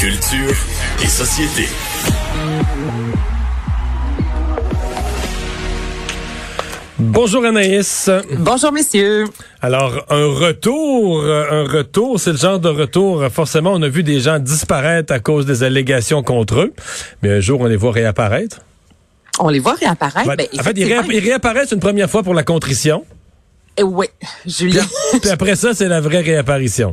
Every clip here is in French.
Culture et société. Bonjour Anaïs. Bonjour messieurs. Alors un retour, un retour, c'est le genre de retour. Forcément, on a vu des gens disparaître à cause des allégations contre eux, mais un jour on les voit réapparaître. On les voit réapparaître. Ben, ben, en fait, ils réapparaissent une première fois pour la contrition. Eh oui, Julien. Puis après ça, c'est la vraie réapparition.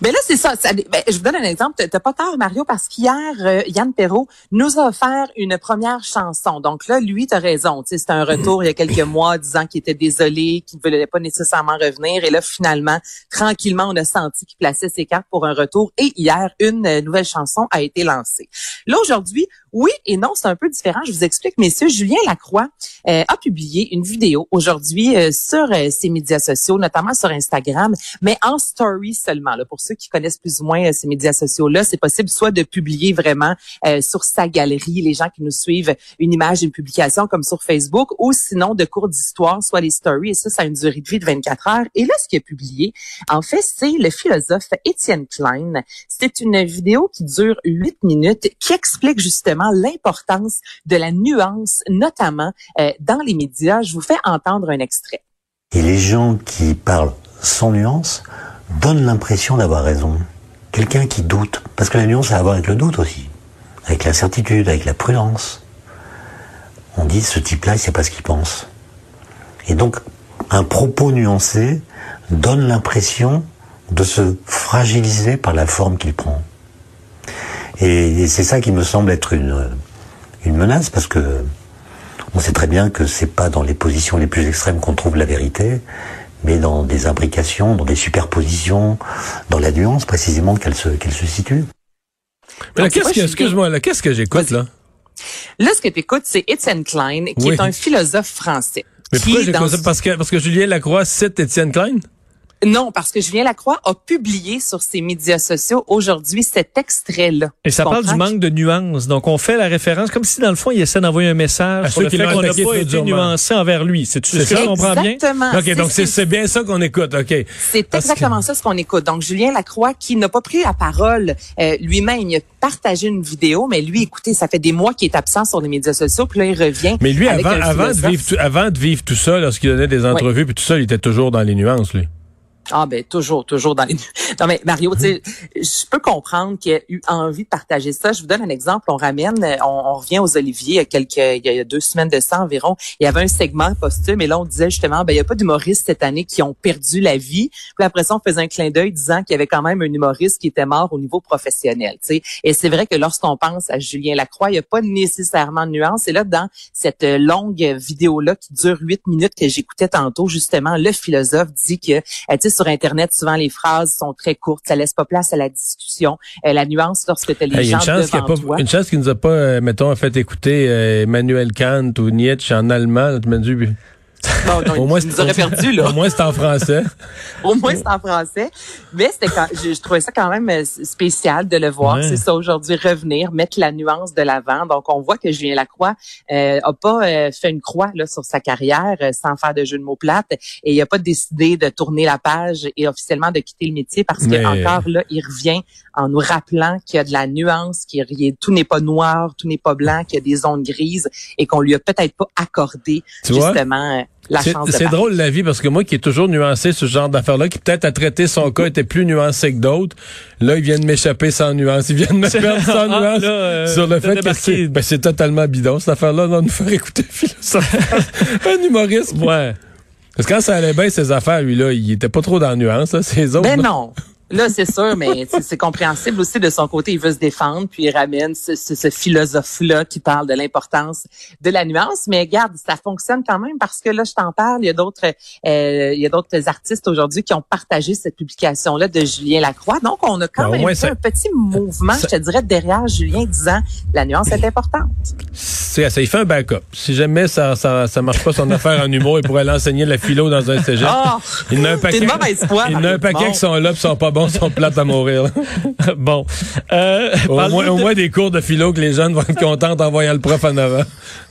Mais là, c'est ça. ça ben, je vous donne un exemple. T'as pas tort, Mario, parce qu'hier, euh, Yann Perrault nous a offert une première chanson. Donc là, lui, t'as raison. C'est un retour il y a quelques mois disant qu'il était désolé, qu'il ne voulait pas nécessairement revenir. Et là, finalement, tranquillement, on a senti qu'il plaçait ses cartes pour un retour. Et hier, une euh, nouvelle chanson a été lancée. Là, aujourd'hui, oui et non, c'est un peu différent. Je vous explique, messieurs. Julien Lacroix euh, a publié une vidéo aujourd'hui euh, sur euh, ses médias sociaux, notamment sur Instagram, mais en story seulement. Là, pour ceux qui connaissent plus ou moins ces médias sociaux-là, c'est possible soit de publier vraiment sur sa galerie, les gens qui nous suivent, une image, une publication comme sur Facebook, ou sinon de cours d'histoire, soit les stories. Et ça, ça a une durée de vie de 24 heures. Et là, ce qu'il a publié, en fait, c'est le philosophe Étienne Klein. C'est une vidéo qui dure 8 minutes, qui explique justement l'importance de la nuance, notamment euh, dans les médias. Je vous fais entendre un extrait. Et les gens qui parlent sans nuance donnent l'impression d'avoir raison. Quelqu'un qui doute, parce que la nuance a à voir avec le doute aussi, avec l'incertitude, avec la prudence. On dit ce type-là, il sait pas ce qu'il pense. Et donc, un propos nuancé donne l'impression de se fragiliser par la forme qu'il prend. Et, c'est ça qui me semble être une, une menace, parce que on sait très bien que c'est pas dans les positions les plus extrêmes qu'on trouve la vérité, mais dans des imbrications, dans des superpositions, dans la nuance précisément qu'elle se, qu'elle se situe. Mais qu'est-ce que, excuse-moi, là, qu'est-ce que j'écoute, là? Là, ce que tu écoutes, c'est Étienne Klein, qui est un philosophe français. Mais pourquoi j'écoute ça? Parce que, parce que Julien Lacroix cite Étienne Klein? Non, parce que Julien Lacroix a publié sur ses médias sociaux aujourd'hui cet extrait-là. Et ça parle du manque de nuances. Donc, on fait la référence comme si, dans le fond, il essaie d'envoyer un message sur le fait qu'on n'a pas été nuancé envers lui. C'est ce que je comprends bien? OK, donc c'est bien ça qu'on écoute, OK. C'est exactement ça ce qu'on écoute. Donc, Julien Lacroix, qui n'a pas pris la parole euh, lui-même, il a partagé une vidéo, mais lui, écoutez, ça fait des mois qu'il est absent sur les médias sociaux, puis là, il revient. Mais lui, avant, avant, de vivre, avant de vivre tout ça, lorsqu'il donnait des entrevues, puis tout ça, il était toujours dans les nuances, lui. Ah ben toujours, toujours dans les. Non mais Mario, tu sais, je peux comprendre qu'il a eu envie de partager ça. Je vous donne un exemple. On ramène, on, revient aux Oliviers il y a quelques, il y a deux semaines de ça environ. Il y avait un segment posthume et là on disait justement, ben il y a pas d'humoristes cette année qui ont perdu la vie. Puis après ça, on faisait un clin d'œil disant qu'il y avait quand même un humoriste qui était mort au niveau professionnel. Tu sais, et c'est vrai que lorsqu'on pense à Julien Lacroix, il y a pas nécessairement de nuance. Et là dans cette longue vidéo là qui dure huit minutes que j'écoutais tantôt, justement, le philosophe dit que, tu sur Internet, souvent les phrases sont très courtes, ça laisse pas place à la discussion, euh, la nuance lorsque tu as les gens une chance devant pas, Une chance qu'il nous a pas, euh, mettons, fait écouter euh, Emmanuel Kant ou Nietzsche en allemand. Dit, au moins, nous aurait perdu, là. Au moins, c'est en français. au moins, c'est en français. Mais c'était quand, je, trouvais ça quand même euh, spécial de le voir. C'est ça, aujourd'hui, revenir, mettre la nuance de l'avant. Donc, on voit que Julien Lacroix euh, a pas euh, fait une croix là sur sa carrière euh, sans faire de jeu de mots plates et il a pas décidé de tourner la page et officiellement de quitter le métier parce que encore là, il revient en nous rappelant qu'il y a de la nuance, qu'il tout n'est pas noir, tout n'est pas blanc, qu'il y a des zones grises et qu'on lui a peut-être pas accordé justement c'est drôle la vie parce que moi qui ai toujours nuancé ce genre d'affaires-là, qui peut-être a traité son cas était plus nuancé que d'autres, là ils viennent m'échapper sans nuance, ils viennent me perdre sans ah, nuance euh, sur le fait que ben, c'est totalement bidon cette affaire-là, on nous faire écouter un humoriste. Ouais. Parce que quand ça allait bien ses affaires, lui là, il était pas trop dans la nuance, là, ses autres. Ben non. Là, c'est sûr, mais c'est compréhensible aussi de son côté. Il veut se défendre, puis il ramène ce, ce, philosophe-là qui parle de l'importance de la nuance. Mais regarde, ça fonctionne quand même parce que là, je t'en parle. Il y a d'autres, euh, il y a d'autres artistes aujourd'hui qui ont partagé cette publication-là de Julien Lacroix. Donc, on a quand ben, même fait un petit mouvement, je te dirais, derrière Julien, disant la nuance est importante. C'est ça, il fait un backup. Si jamais ça, ça, ça marche pas son affaire en humour, il pourrait l'enseigner la philo dans un cégep. Oh, il y a un paquet, il y en a un paquet qui sont là, qui sont pas bons, sont plates à mourir. bon. Euh, au, moins, des cours de philo que les jeunes vont être contents en voyant le prof en avant.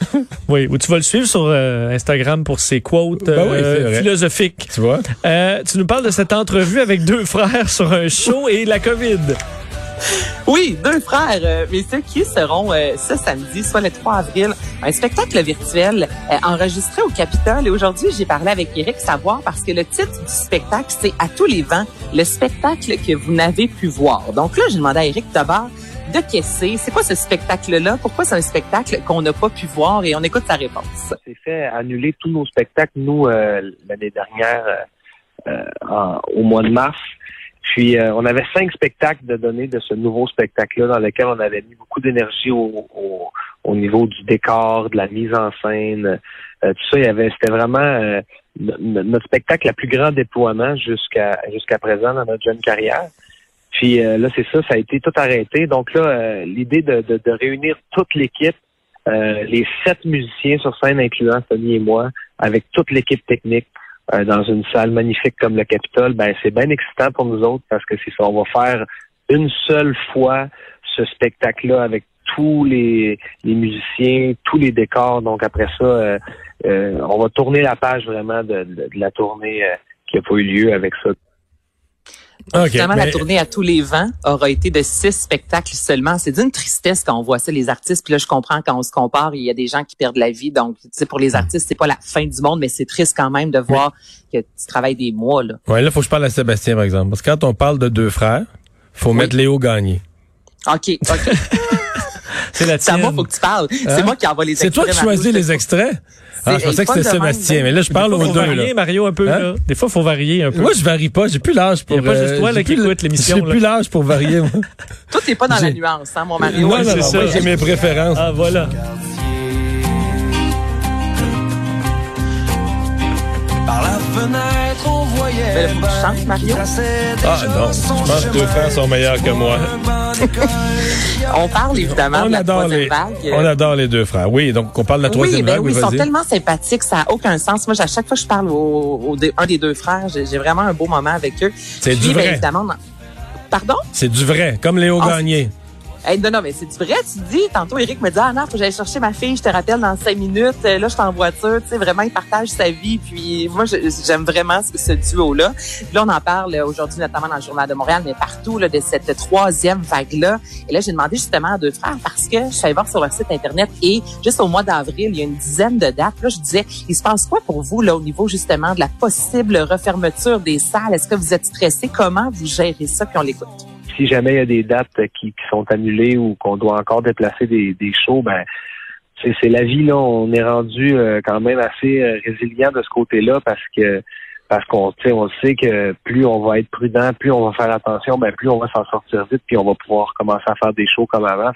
oui, ou tu vas le suivre sur euh, Instagram pour ses quotes ben euh, philosophiques. Tu vois? tu nous parles de cette entrevue avec deux frères sur un show et la COVID. Oui, deux frères, euh, mais ceux qui seront euh, ce samedi, soit le 3 avril, un spectacle virtuel euh, enregistré au Capitole. Et aujourd'hui, j'ai parlé avec Eric Savoir parce que le titre du spectacle, c'est À tous les vents, le spectacle que vous n'avez pu voir. Donc là, j'ai demandé à Eric d'abord de caisser. C'est quoi ce spectacle-là? Pourquoi c'est un spectacle qu'on n'a pas pu voir? Et on écoute sa réponse. C'est fait annuler tous nos spectacles, nous, l'année dernière, au mois de mars. Puis euh, on avait cinq spectacles de donner de ce nouveau spectacle-là dans lequel on avait mis beaucoup d'énergie au, au, niveau du décor, de la mise en scène, euh, tout ça. Il y avait, c'était vraiment euh, notre spectacle la plus grand déploiement jusqu'à jusqu'à présent dans notre jeune carrière. Puis là, c'est ça, ça a été tout arrêté. Donc là, l'idée de, de, de, réunir toute l'équipe, les sept musiciens sur scène, incluant Tony et moi, avec toute l'équipe technique, euh, dans une salle magnifique comme le Capitole, ben c'est bien excitant pour nous autres parce que c'est ça, on va faire une seule fois ce spectacle-là avec tous les, les, musiciens, tous les décors. Donc après ça, euh, euh, on va tourner la page vraiment de, de, la tournée qui n'a pas eu lieu avec ça. Okay, la tournée à tous les vents aura été de six spectacles seulement. C'est d'une tristesse quand on voit ça, les artistes. Puis là, je comprends quand on se compare, il y a des gens qui perdent la vie. Donc, tu sais, pour les artistes, c'est pas la fin du monde, mais c'est triste quand même de voir que tu travailles des mois. Là. Ouais, là, faut que je parle à Sébastien, par exemple. Parce que quand on parle de deux frères, faut mettre Léo Gagné. OK, OK. c'est la C'est à moi, faut que tu parles. C'est hein? moi qui envoie les extraits. C'est toi qui choisis les extraits? Ah, je pensais que c'était Sébastien, mais là, je parle aux deux. Faut varier, Mario, un peu. Hein? Là. Des fois, il faut varier un peu. Moi, je varie pas. J'ai plus l'âge pour... Il n'y a pas juste toi là, qui écoute l'émission. J'ai plus l'âge pour varier. Moi. toi, t'es pas dans la nuance, hein, mon Mario. Moi, j'ai mes préférences. Ah, voilà. Par la fenêtre, on voyait... Mario? Ah non, je pense que deux frères sont meilleurs que moi. On parle évidemment de la troisième vague. On adore les deux frères. Oui, donc on parle de la troisième ben vague. Oui, ils sont tellement sympathiques, ça n'a aucun sens. Moi, à chaque fois que je parle au, un des deux frères, j'ai vraiment un beau moment avec eux. C'est du ben, vrai. évidemment, Pardon? C'est du vrai, comme Léo ah, Gagné. Hey, non, non, mais c'est vrai, tu dis. Tantôt, Eric me dit, ah non, faut que j'aille chercher ma fille, je te rappelle dans cinq minutes. Là, je suis en voiture. Tu sais, vraiment, il partage sa vie. Puis moi, j'aime vraiment ce, duo-là. là, on en parle aujourd'hui, notamment dans le Journal de Montréal, mais partout là, de cette troisième vague-là. Et là, j'ai demandé justement à deux frères parce que je suis voir sur leur site Internet et juste au mois d'avril, il y a une dizaine de dates. Là, je disais, il se passe quoi pour vous là au niveau justement de la possible refermeture des salles? Est-ce que vous êtes stressé? Comment vous gérez ça? Puis on l'écoute si jamais il y a des dates qui, sont annulées ou qu'on doit encore déplacer des, des shows, ben c'est la vie là. On est rendu euh, quand même assez euh, résilient de ce côté-là parce que parce qu'on on sait que plus on va être prudent, plus on va faire attention, ben plus on va s'en sortir vite, puis on va pouvoir commencer à faire des shows comme avant.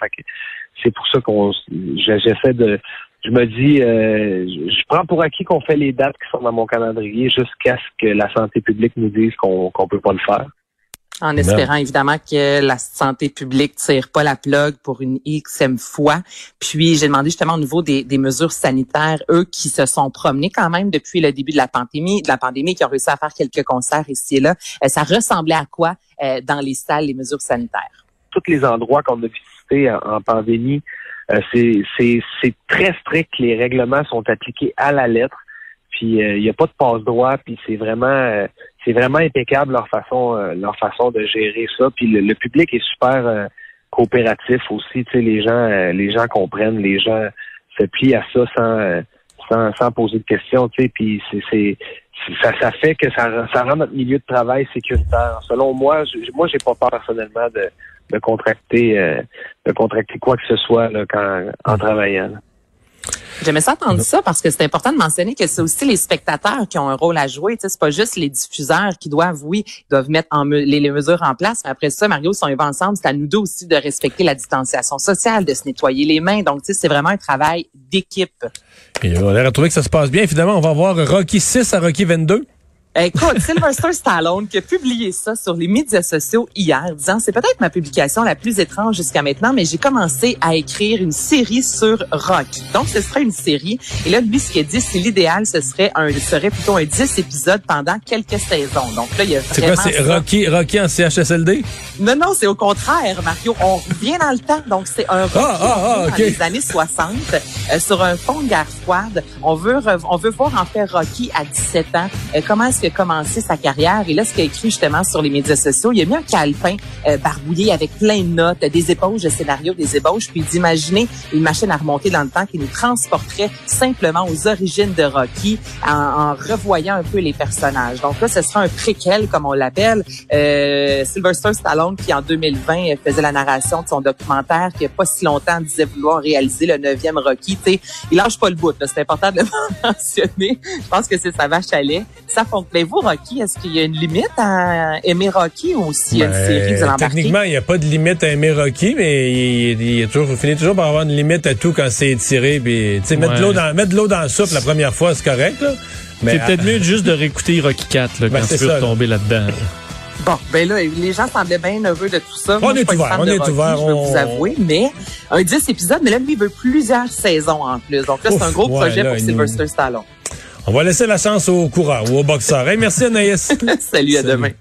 C'est pour ça qu'on j'essaie de je me dis euh, je prends pour acquis qu'on fait les dates qui sont dans mon calendrier jusqu'à ce que la santé publique nous dise qu'on qu'on peut pas le faire. En espérant évidemment que la santé publique tire pas la plug pour une xème fois. Puis j'ai demandé justement au niveau des, mesures sanitaires, eux qui se sont promenés quand même depuis le début de la pandémie, de la pandémie, qui ont réussi à faire quelques concerts ici et là. Euh, ça ressemblait à quoi euh, dans les salles les mesures sanitaires? Tous les endroits qu'on a visités en, pandémie, euh, c'est très strict. Les règlements sont appliqués à la lettre. Puis il n'y a pas de passe-droit. Puis c'est vraiment c'est vraiment impeccable leur façon euh, leur façon de gérer ça. Puis le, public est super euh, coopératif aussi. Tu sais, les gens euh, les gens comprennent, les gens se plient à ça sans sans, sans poser de questions. Tu sais, puis c'est ça, ça fait que ça, ça rend notre milieu de travail sécuritaire. Selon moi, je, moi j'ai pas peur personnellement de, de contracter de contracter quoi que ce soit là, quand en travaillant. J'aimais ça entendre ça parce que c'est important de mentionner que c'est aussi les spectateurs qui ont un rôle à jouer. C'est pas juste les diffuseurs qui doivent, oui, doivent mettre en les, mesures en place. Mais après ça, Mario, si on y va ensemble, c'est à nous deux aussi de respecter la distanciation sociale, de se nettoyer les mains. Donc, c'est vraiment un travail d'équipe. Et on a retrouvé que ça se passe bien. Finalement, on va voir Rocky 6 à Rocky 22. Écoute, Sylvester Stallone qui a publié ça sur les médias sociaux hier, disant c'est peut-être ma publication la plus étrange jusqu'à maintenant, mais j'ai commencé à écrire une série sur Rocky. Donc ce serait une série. Et là, lui, ce qu'il a dit, c'est l'idéal, ce serait un, serait plutôt un 10 épisodes pendant quelques saisons. Donc là, il y a C'est quoi, c'est Rocky, Rocky en CHSLD? Non, non, c'est au contraire, Mario. On revient dans le temps. Donc c'est un Rocky ah, ah, ah, dans les années 60 euh, sur un fond de guerre froide. On veut, on veut voir en fait Rocky à 17 ans. Euh, comment est-ce que commencé sa carrière. Et là, ce qu'il a écrit justement sur les médias sociaux, il a mis un calepin euh, barbouillé avec plein de notes, des ébauches de scénarios, des ébauches, puis d'imaginer une machine à remonter dans le temps qui nous transporterait simplement aux origines de Rocky en, en revoyant un peu les personnages. Donc là, ce sera un préquel, comme on l'appelle. Euh, Sylvester Stallone, qui en 2020 faisait la narration de son documentaire, qui a pas si longtemps disait vouloir réaliser le neuvième Rocky. sais, il lâche pas le bout. C'est important de le mentionner. Je pense que c'est sa vache à lait. Ça Mais vous, Rocky, est-ce qu'il y a une limite à aimer Rocky ou s'il y a une ben, série, vous Techniquement, il n'y a pas de limite à aimer Rocky, mais il, il, toujours, finit toujours par avoir une limite à tout quand c'est étiré. Puis, mettre de l'eau dans, mettre de l'eau dans la soupe la première fois, c'est correct. c'est peut-être mieux juste de réécouter Rocky 4 là, ben, quand tu veux retomber là-dedans. Bon, ben là, les gens semblaient bien heureux de tout ça. On est ouvert, on est ouvert. Je vais vous avouer, mais un 10 épisodes, mais là, lui, il veut plusieurs saisons en plus. Donc là, c'est un gros projet pour Sylvester Stallone. On va laisser la chance au coureur ou au boxeur. merci Anaïs. Salut, à demain.